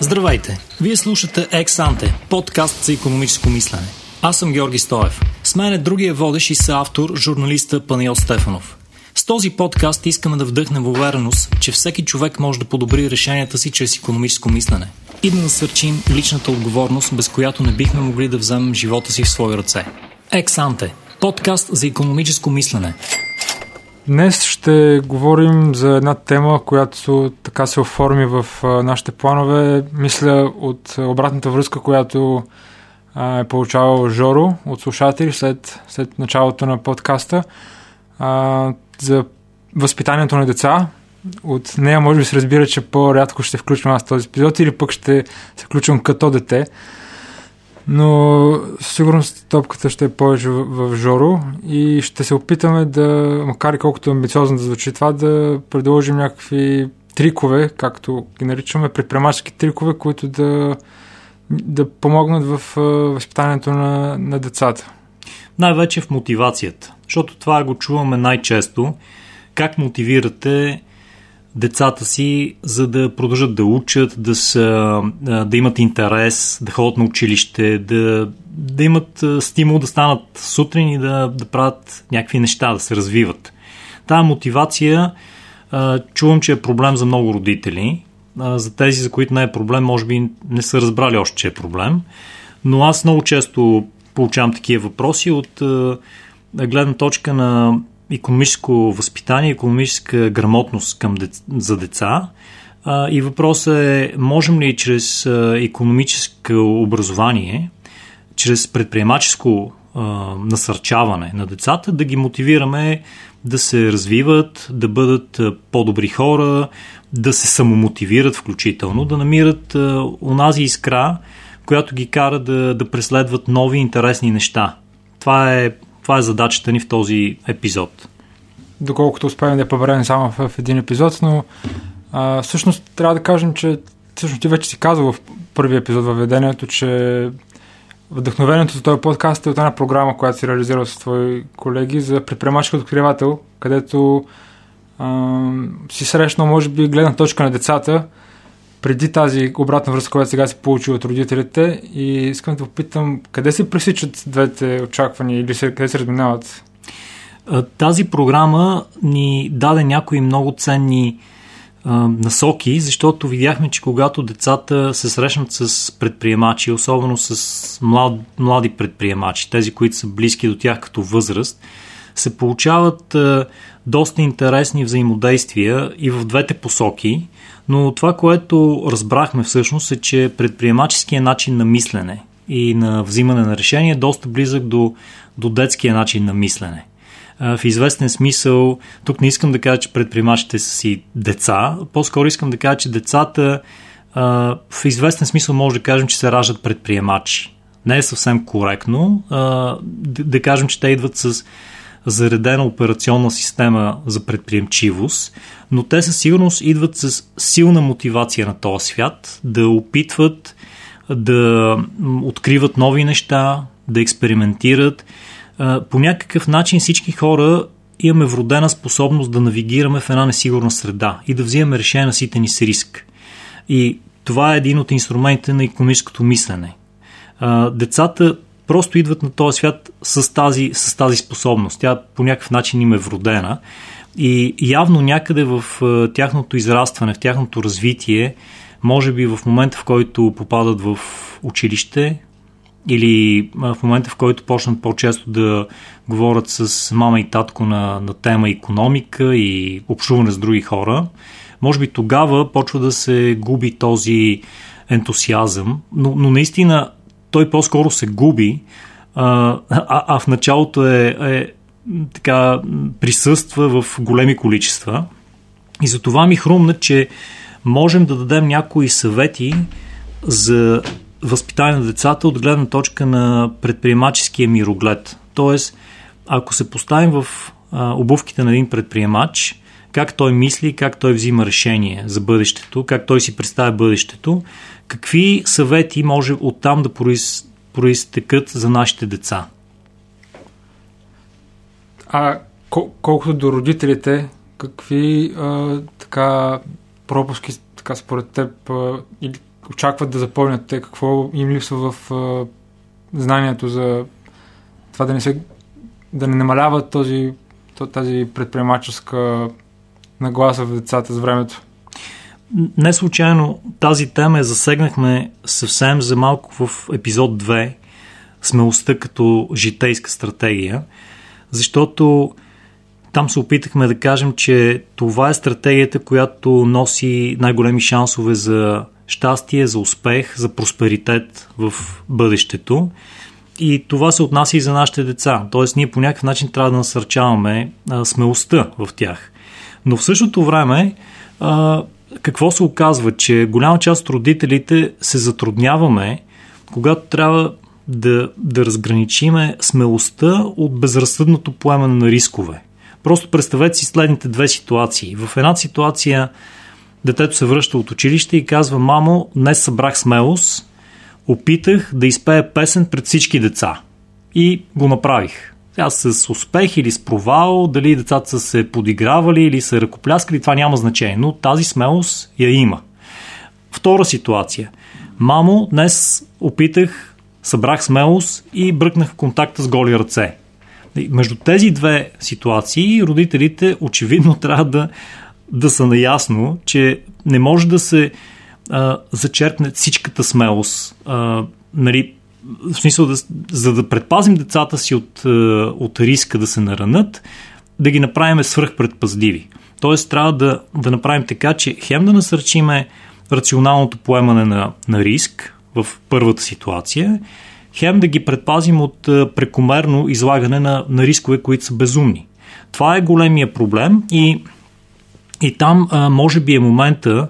Здравейте! Вие слушате Ексанте, подкаст за економическо мислене. Аз съм Георги Стоев. С мен е другия водещ и съавтор, журналиста Паниел Стефанов. С този подкаст искаме да вдъхнем увереност, че всеки човек може да подобри решенията си чрез економическо мислене и да насърчим личната отговорност, без която не бихме могли да вземем живота си в свои ръце. Ексанте – подкаст за економическо мислене. Днес ще говорим за една тема, която така се оформи в нашите планове. Мисля от обратната връзка, която е получавал Жоро от слушатели след, след началото на подкаста за възпитанието на деца. От нея може би се разбира, че по-рядко ще включвам аз този епизод или пък ще се включвам като дете но сигурно топката ще е повече в, в Жоро и ще се опитаме да, макар и колкото амбициозно да звучи това, да предложим някакви трикове, както ги наричаме, предприемачески трикове, които да, да помогнат в възпитанието на, на децата. Най-вече в мотивацията, защото това го чуваме най-често. Как мотивирате децата си, за да продължат да учат, да, са, да имат интерес, да ходят на училище, да, да имат стимул да станат сутрин и да, да правят някакви неща, да се развиват. Тая мотивация чувам, че е проблем за много родители. За тези, за които не е проблем, може би не са разбрали още, че е проблем. Но аз много често получавам такива въпроси от гледна точка на економическо възпитание, економическа грамотност към дец, за деца. А, и въпросът е, можем ли чрез економическо образование, чрез предприемаческо а, насърчаване на децата, да ги мотивираме да се развиват, да бъдат по-добри хора, да се самомотивират включително, да намират а, унази искра, която ги кара да, да преследват нови интересни неща. Това е това е задачата ни в този епизод. Доколкото успеем да я поберем само в един епизод, но а, всъщност трябва да кажем, че всъщност ти вече си казал в първия епизод във ведението, че вдъхновението за този подкаст е от една програма, която си реализирал с твои колеги за предприемачка откривател, където а, си срещнал, може би, гледна точка на децата, преди тази обратна връзка, която сега се получи от родителите и искам да попитам къде се пресичат двете очаквания или се, къде се разминават? Тази програма ни даде някои много ценни насоки, защото видяхме, че когато децата се срещнат с предприемачи, особено с млад, млади предприемачи, тези, които са близки до тях като възраст, се получават доста интересни взаимодействия и в двете посоки, но това, което разбрахме всъщност е, че предприемаческия начин на мислене и на взимане на решение е доста близък до, до детския начин на мислене. В известен смисъл, тук не искам да кажа, че предприемачите са си деца, по-скоро искам да кажа, че децата в известен смисъл може да кажем, че се раждат предприемачи. Не е съвсем коректно да кажем, че те идват с заредена операционна система за предприемчивост, но те със сигурност идват с силна мотивация на този свят, да опитват да откриват нови неща, да експериментират. По някакъв начин всички хора имаме вродена способност да навигираме в една несигурна среда и да взимаме решение на сите ни с риск. И това е един от инструментите на економическото мислене. Децата просто идват на този свят с тази, с тази способност. Тя по някакъв начин им е вродена. И явно някъде в тяхното израстване, в тяхното развитие, може би в момента, в който попадат в училище, или в момента, в който почнат по-често да говорят с мама и татко на, на тема економика и общуване с други хора, може би тогава почва да се губи този ентусиазъм, но, но наистина той по-скоро се губи, а, а, а в началото е, е така присъства в големи количества. И за това ми хрумна, че можем да дадем някои съвети за възпитание на децата от гледна точка на предприемаческия мироглед. Тоест, ако се поставим в а, обувките на един предприемач, как той мисли, как той взима решение за бъдещето, как той си представя бъдещето, какви съвети може оттам да произ... проистекат за нашите деца? А кол- колкото до родителите, какви а, така пропуски така според теб а, или очакват да запълнят те, какво им липсва в а, знанието за това да не се да не намаляват този, тази предприемаческа нагласа в децата с времето. Не случайно тази тема я засегнахме съвсем за малко в епизод 2 смелостта като житейска стратегия, защото там се опитахме да кажем, че това е стратегията, която носи най-големи шансове за щастие, за успех, за просперитет в бъдещето. И това се отнася и за нашите деца. Тоест, ние по някакъв начин трябва да насърчаваме а, смелостта в тях. Но в същото време, а, какво се оказва? Че голяма част от родителите се затрудняваме, когато трябва да, да разграничиме смелостта от безразсъдното поемане на рискове. Просто представете си следните две ситуации. В една ситуация детето се връща от училище и казва, мамо, днес събрах смелост, опитах да изпея песен пред всички деца. И го направих. Тя с успех или с провал, дали децата са се подигравали или са ръкопляскали, това няма значение, но тази смелост я има. Втора ситуация. Мамо, днес опитах, събрах смелост и бръкнах контакта с голи ръце. Между тези две ситуации родителите очевидно трябва да, да са наясно, че не може да се а, зачерпне всичката смелост. А, нали, в смисъл, да, за да предпазим децата си от, от риска да се наранат, да ги направим свръхпредпазливи. Тоест, трябва да, да направим така, че хем да насърчиме рационалното поемане на, на риск в първата ситуация, хем да ги предпазим от прекомерно излагане на, на рискове, които са безумни. Това е големия проблем и, и там а, може би е момента,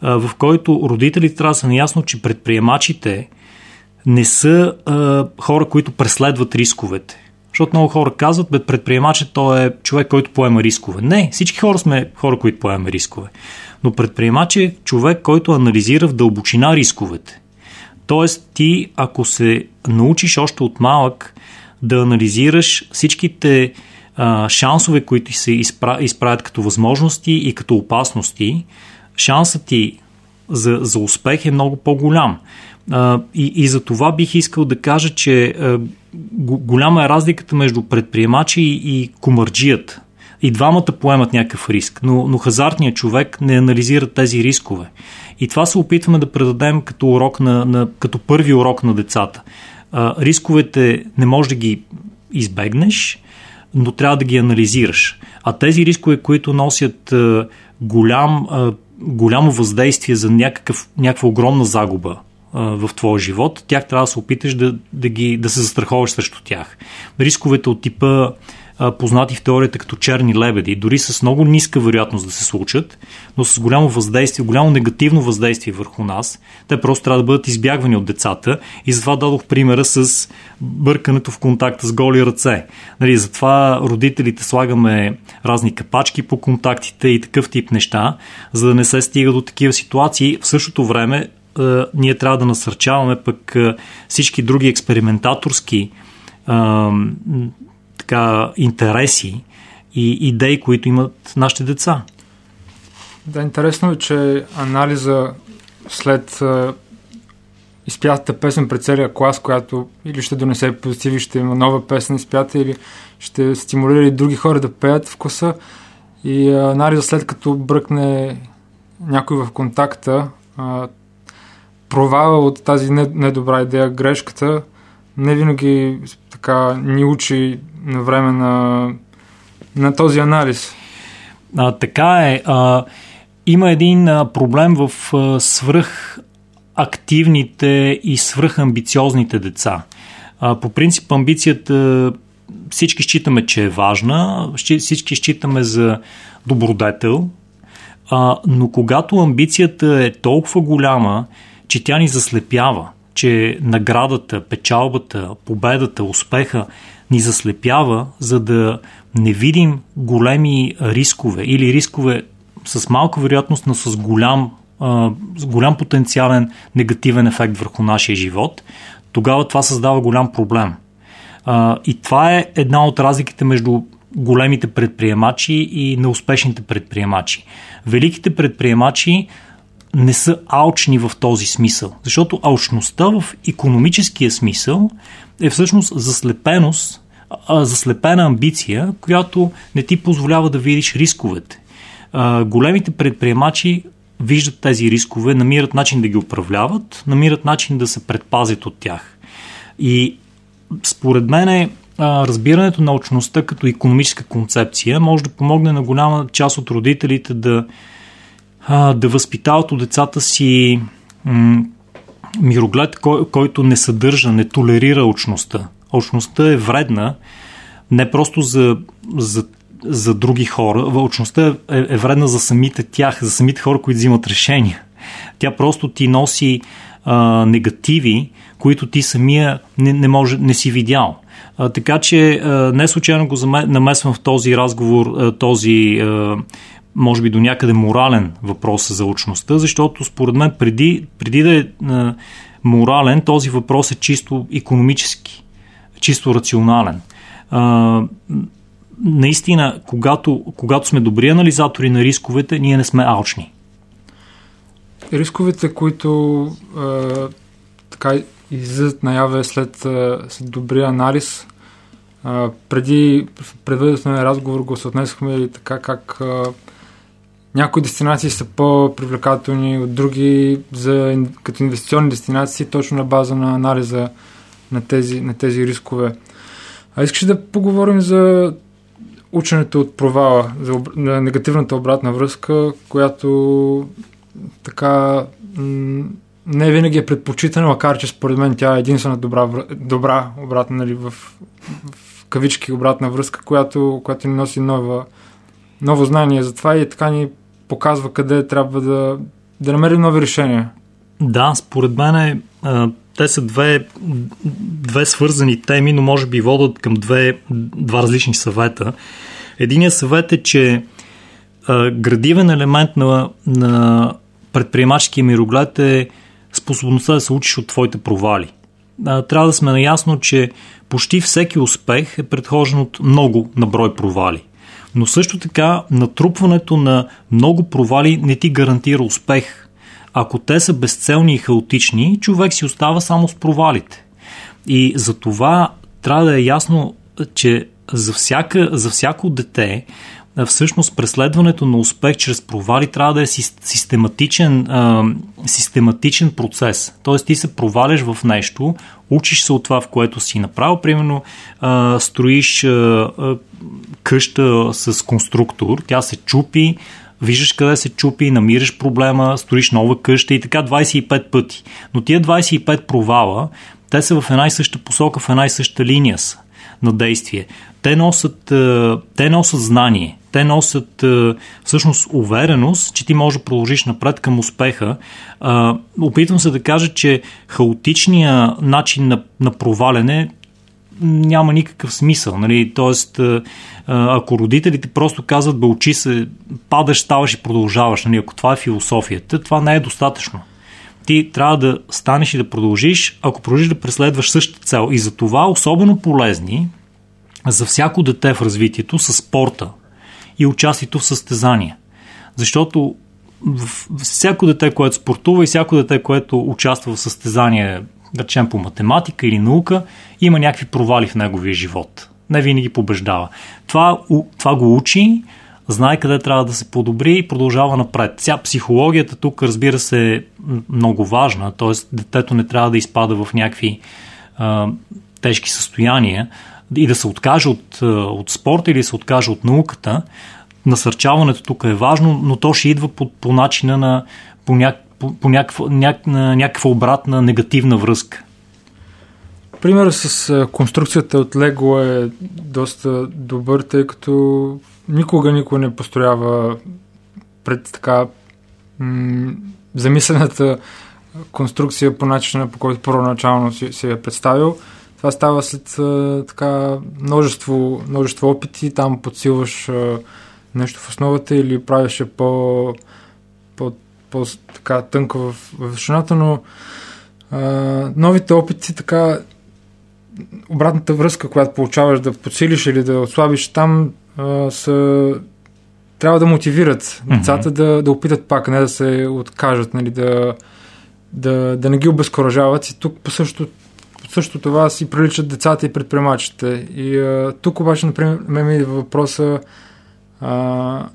а, в който родителите трябва да са наясно, че предприемачите не са а, хора, които преследват рисковете. Защото много хора казват, бе, предприемачът той е човек, който поема рискове. Не, всички хора сме хора, които поемаме рискове. Но предприемач е човек, който анализира в дълбочина рисковете. Тоест ти, ако се научиш още от малък да анализираш всичките а, шансове, които се изпра, изправят като възможности и като опасности, шансът ти за, за успех е много по-голям. А, и, и за това бих искал да кажа, че а, голяма е разликата между предприемачи и, и комарджият. И двамата поемат някакъв риск, но, но хазартният човек не анализира тези рискове. И това се опитваме да предадем като, урок на, на, като първи урок на децата. А, рисковете не можеш да ги избегнеш, но трябва да ги анализираш. А тези рискове, които носят а, голям, а, голямо въздействие за някакъв, някаква огромна загуба в твоя живот, тях трябва да се опиташ да, да, ги, да се застраховаш срещу тях. Рисковете от типа познати в теорията като черни лебеди, дори с много ниска вероятност да се случат, но с голямо въздействие, голямо негативно въздействие върху нас, те просто трябва да бъдат избягвани от децата и затова дадох примера с бъркането в контакта с голи ръце. Нали, затова родителите слагаме разни капачки по контактите и такъв тип неща, за да не се стига до такива ситуации. В същото време ние трябва да насърчаваме пък всички други експериментаторски така, интереси и идеи, които имат нашите деца. Да, интересно е, че анализа след изпятата песен пред целия клас, която или ще донесе позитиви, ще има нова песен изпята, или ще стимулира и други хора да пеят в класа. И анализа след като бръкне някой в контакта, провала от тази недобра идея, грешката, не винаги така ни учи на време на, на този анализ. А, така е. А, има един а, проблем в а, свръх активните и свръхамбициозните деца. А, по принцип амбицията всички считаме, че е важна, всички считаме за добродетел, а, но когато амбицията е толкова голяма, че тя ни заслепява, че наградата, печалбата, победата, успеха ни заслепява, за да не видим големи рискове или рискове с малка вероятност, но с голям, а, с голям потенциален негативен ефект върху нашия живот, тогава това създава голям проблем. А, и това е една от разликите между големите предприемачи и неуспешните предприемачи. Великите предприемачи не са алчни в този смисъл. Защото алчността в економическия смисъл е всъщност заслепеност, заслепена амбиция, която не ти позволява да видиш рисковете. големите предприемачи виждат тези рискове, намират начин да ги управляват, намират начин да се предпазят от тях. И според мен е, разбирането на очността като економическа концепция може да помогне на голяма част от родителите да, да възпитават от децата си мироглед, кой, който не съдържа, не толерира очността. Очността е вредна не просто за, за, за други хора. Очността е, е вредна за самите тях, за самите хора, които взимат решения. Тя просто ти носи а, негативи, които ти самия не, не, може, не си видял. А, така че а, не случайно го намесвам в този разговор, а, този а, може би до някъде морален въпрос за учността, защото според мен преди, преди да е морален, този въпрос е чисто економически, чисто рационален. А, наистина, когато, когато сме добри анализатори на рисковете, ние не сме алчни. Рисковете, които а, така излизат наяве след, след добрия анализ, а, преди предварителния разговор го съотнесохме така как а, някои дестинации са по-привлекателни от други за, като инвестиционни дестинации, точно на база на анализа на тези, на тези рискове. А искаш да поговорим за ученето от провала, за на негативната обратна връзка, която така не винаги е предпочитана, макар че според мен тя е единствена добра, добра обратна, нали, в, в кавички обратна връзка, която, която ни носи нова, ново знание за това и така ни показва къде трябва да, да намерим нови решения. Да, според мен е, те са две, две свързани теми, но може би водят към две, два различни съвета. Единият съвет е, че градивен елемент на, на предприемаческия мироглед е способността да се учиш от твоите провали. Трябва да сме наясно, че почти всеки успех е предхожен от много на брой провали. Но също така натрупването на много провали не ти гарантира успех – ако те са безцелни и хаотични, човек си остава само с провалите. И за това трябва да е ясно, че за, всяка, за всяко дете всъщност преследването на успех чрез провали трябва да е систематичен, а, систематичен процес. Тоест ти се проваляш в нещо, учиш се от това, в което си направил. Примерно а, строиш а, а, къща с конструктор, тя се чупи, виждаш къде се чупи, намираш проблема, строиш нова къща и така 25 пъти. Но тия 25 провала, те са в една и съща посока, в една и съща линия са на действие. Те носят, е, те носят знание, те носят е, всъщност увереност, че ти можеш да продължиш напред към успеха. Е, опитвам се да кажа, че хаотичният начин на, на провалене няма никакъв смисъл. Нали? Тоест, ако родителите просто казват, бе, учи се, падаш, ставаш и продължаваш, нали? ако това е философията, това не е достатъчно. Ти трябва да станеш и да продължиш, ако продължиш да преследваш същата цел. И за това особено полезни за всяко дете в развитието са спорта и участието в състезания. Защото всяко дете, което спортува и всяко дете, което участва в състезание, да речем по математика или наука, има някакви провали в неговия живот не винаги побеждава. Това, това го учи, знае къде трябва да се подобри и продължава напред. Сега психологията тук, разбира се, е много важна, т.е. детето не трябва да изпада в някакви а, тежки състояния и да се откаже от, от спорта или да се откаже от науката. Насърчаването тук е важно, но то ще идва по, по начина на по, няк, по, по някаква, няк, на някаква обратна негативна връзка. Примерът с конструкцията от Лего е доста добър, тъй като никога никой не построява пред така м- замислената конструкция по начина, по който първоначално си, си е представил. Това става след а, така множество, множество опити, там подсилваш а, нещо в основата или правиш по, по, по така тънка в, в вишината, но а, новите опити така обратната връзка, която получаваш да подсилиш или да отслабиш там, а, са трябва да мотивират mm-hmm. децата да, да опитат пак, не да се откажат, нали, да, да, да не ги обезкуражават. И тук по също, също това си приличат децата и предприемачите. И а, тук обаче, например, ме ми въпроса а,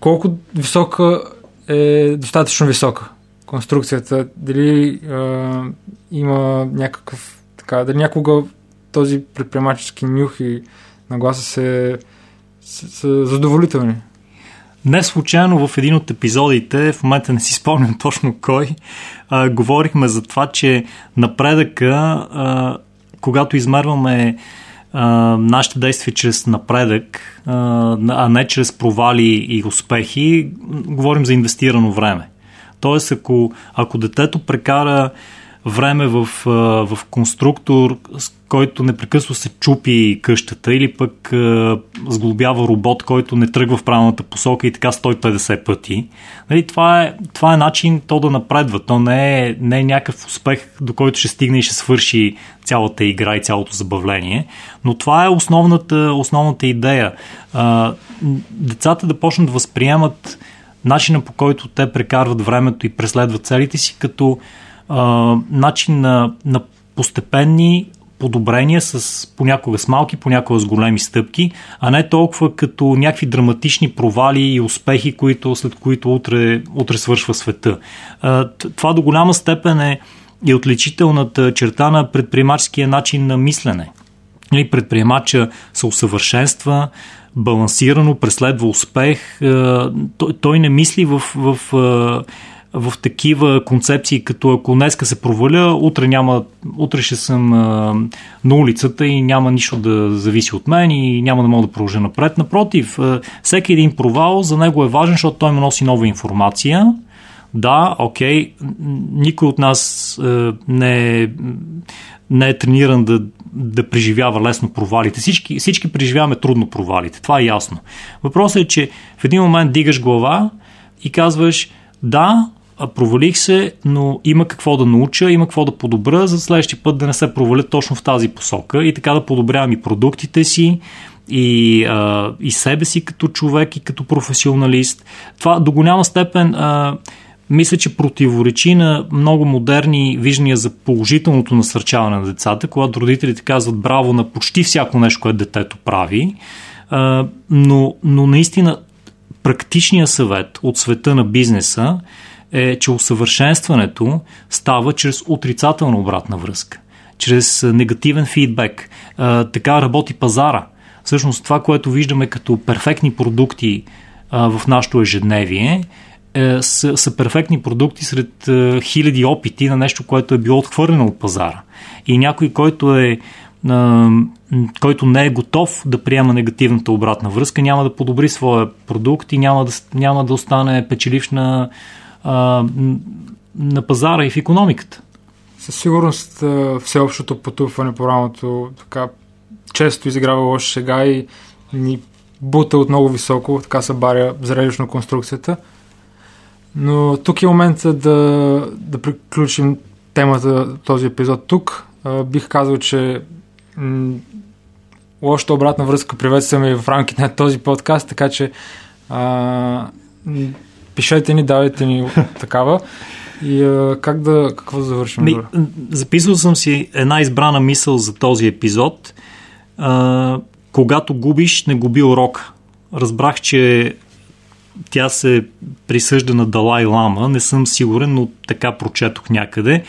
колко висока е достатъчно висока конструкцията, дали а, има някакъв така, дали някога този предприемачески нюх и нагласа се, са задоволителни. Не случайно в един от епизодите, в момента не си спомням точно кой, а, говорихме за това, че напредъка, а, когато измерваме а, нашите действия чрез напредък, а, а не чрез провали и успехи, говорим за инвестирано време. Тоест, ако, ако детето прекара време в, в конструктор, с който непрекъсно се чупи къщата или пък сглобява робот, който не тръгва в правилната посока и така 150 пъти. Нали, това, е, това е начин то да напредва. То не е, не е някакъв успех, до който ще стигне и ще свърши цялата игра и цялото забавление. Но това е основната, основната идея. А, децата да почнат да възприемат начина по който те прекарват времето и преследват целите си като а, начин на, на постепенни подобрения с понякога с малки, понякога с големи стъпки, а не толкова като някакви драматични провали и успехи, които, след които утре, утре свършва света. Това до голяма степен е и отличителната черта на предприемаческия начин на мислене. Нали, предприемача се усъвършенства, балансирано, преследва успех. Той, той не мисли в, в в такива концепции, като ако днеска се проваля, утре, няма, утре ще съм а, на улицата и няма нищо да зависи от мен и няма да мога да продължа напред. Напротив, а, всеки един провал за него е важен, защото той му носи нова информация. Да, окей, никой от нас а, не, е, не е трениран да, да преживява лесно провалите. Всички, всички преживяваме трудно провалите. Това е ясно. Въпросът е, че в един момент дигаш глава и казваш, да, провалих се, но има какво да науча, има какво да подобра, за следващия път да не се проваля точно в тази посока и така да подобрявам и продуктите си, и, а, и себе си като човек и като професионалист. Това до голяма степен а, мисля, че противоречи на много модерни виждания за положителното насърчаване на децата, когато родителите казват браво на почти всяко нещо, което детето прави. А, но, но наистина практичният съвет от света на бизнеса е, че усъвършенстването става чрез отрицателна обратна връзка, чрез негативен фидбек. Така работи пазара. Всъщност това, което виждаме като перфектни продукти в нашото ежедневие, е, са, са перфектни продукти сред е, хиляди опити на нещо, което е било отхвърлено от пазара. И някой, който е който не е готов да приема негативната обратна връзка, няма да подобри своя продукт и няма да, няма да остане печеливш на, на пазара и в економиката. Със сигурност всеобщото потупване по рамото така често изиграва лоша шега и ни бута от високо, така се баря зрелищно конструкцията. Но тук е момента да, да приключим темата, този епизод тук. А, бих казал, че м- лошата обратна връзка приветстваме в рамките на този подкаст, така че а, Пишете ни, давайте ни такава. И а, как да, какво да завършим? Ми, записал съм си една избрана мисъл за този епизод. А, когато губиш, не губи урок. Разбрах, че тя се присъжда на Далай Лама, не съм сигурен, но така прочетох някъде.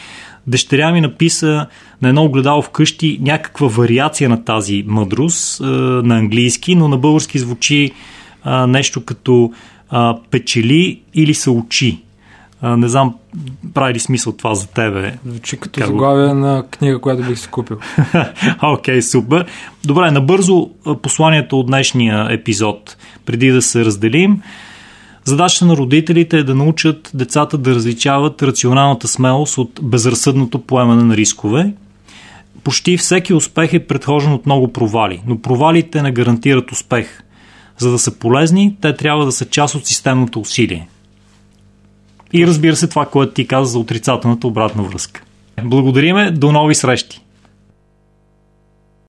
Дъщеря ми написа на едно огледало вкъщи някаква вариация на тази мъдрост на английски, но на български звучи а, нещо като а, печели или се учи. А, не знам, прави ли смисъл това за тебе? Звучи като как заглавие на книга, която бих си купил. Окей, okay, супер. Добре, набързо посланието от днешния епизод, преди да се разделим. Задачата на родителите е да научат децата да различават рационалната смелост от безразсъдното поемане на рискове. Почти всеки успех е предхожен от много провали, но провалите не гарантират успех – за да са полезни, те трябва да са част от системното усилие. И разбира се това, което ти каза за отрицателната обратна връзка. Благодариме, до нови срещи!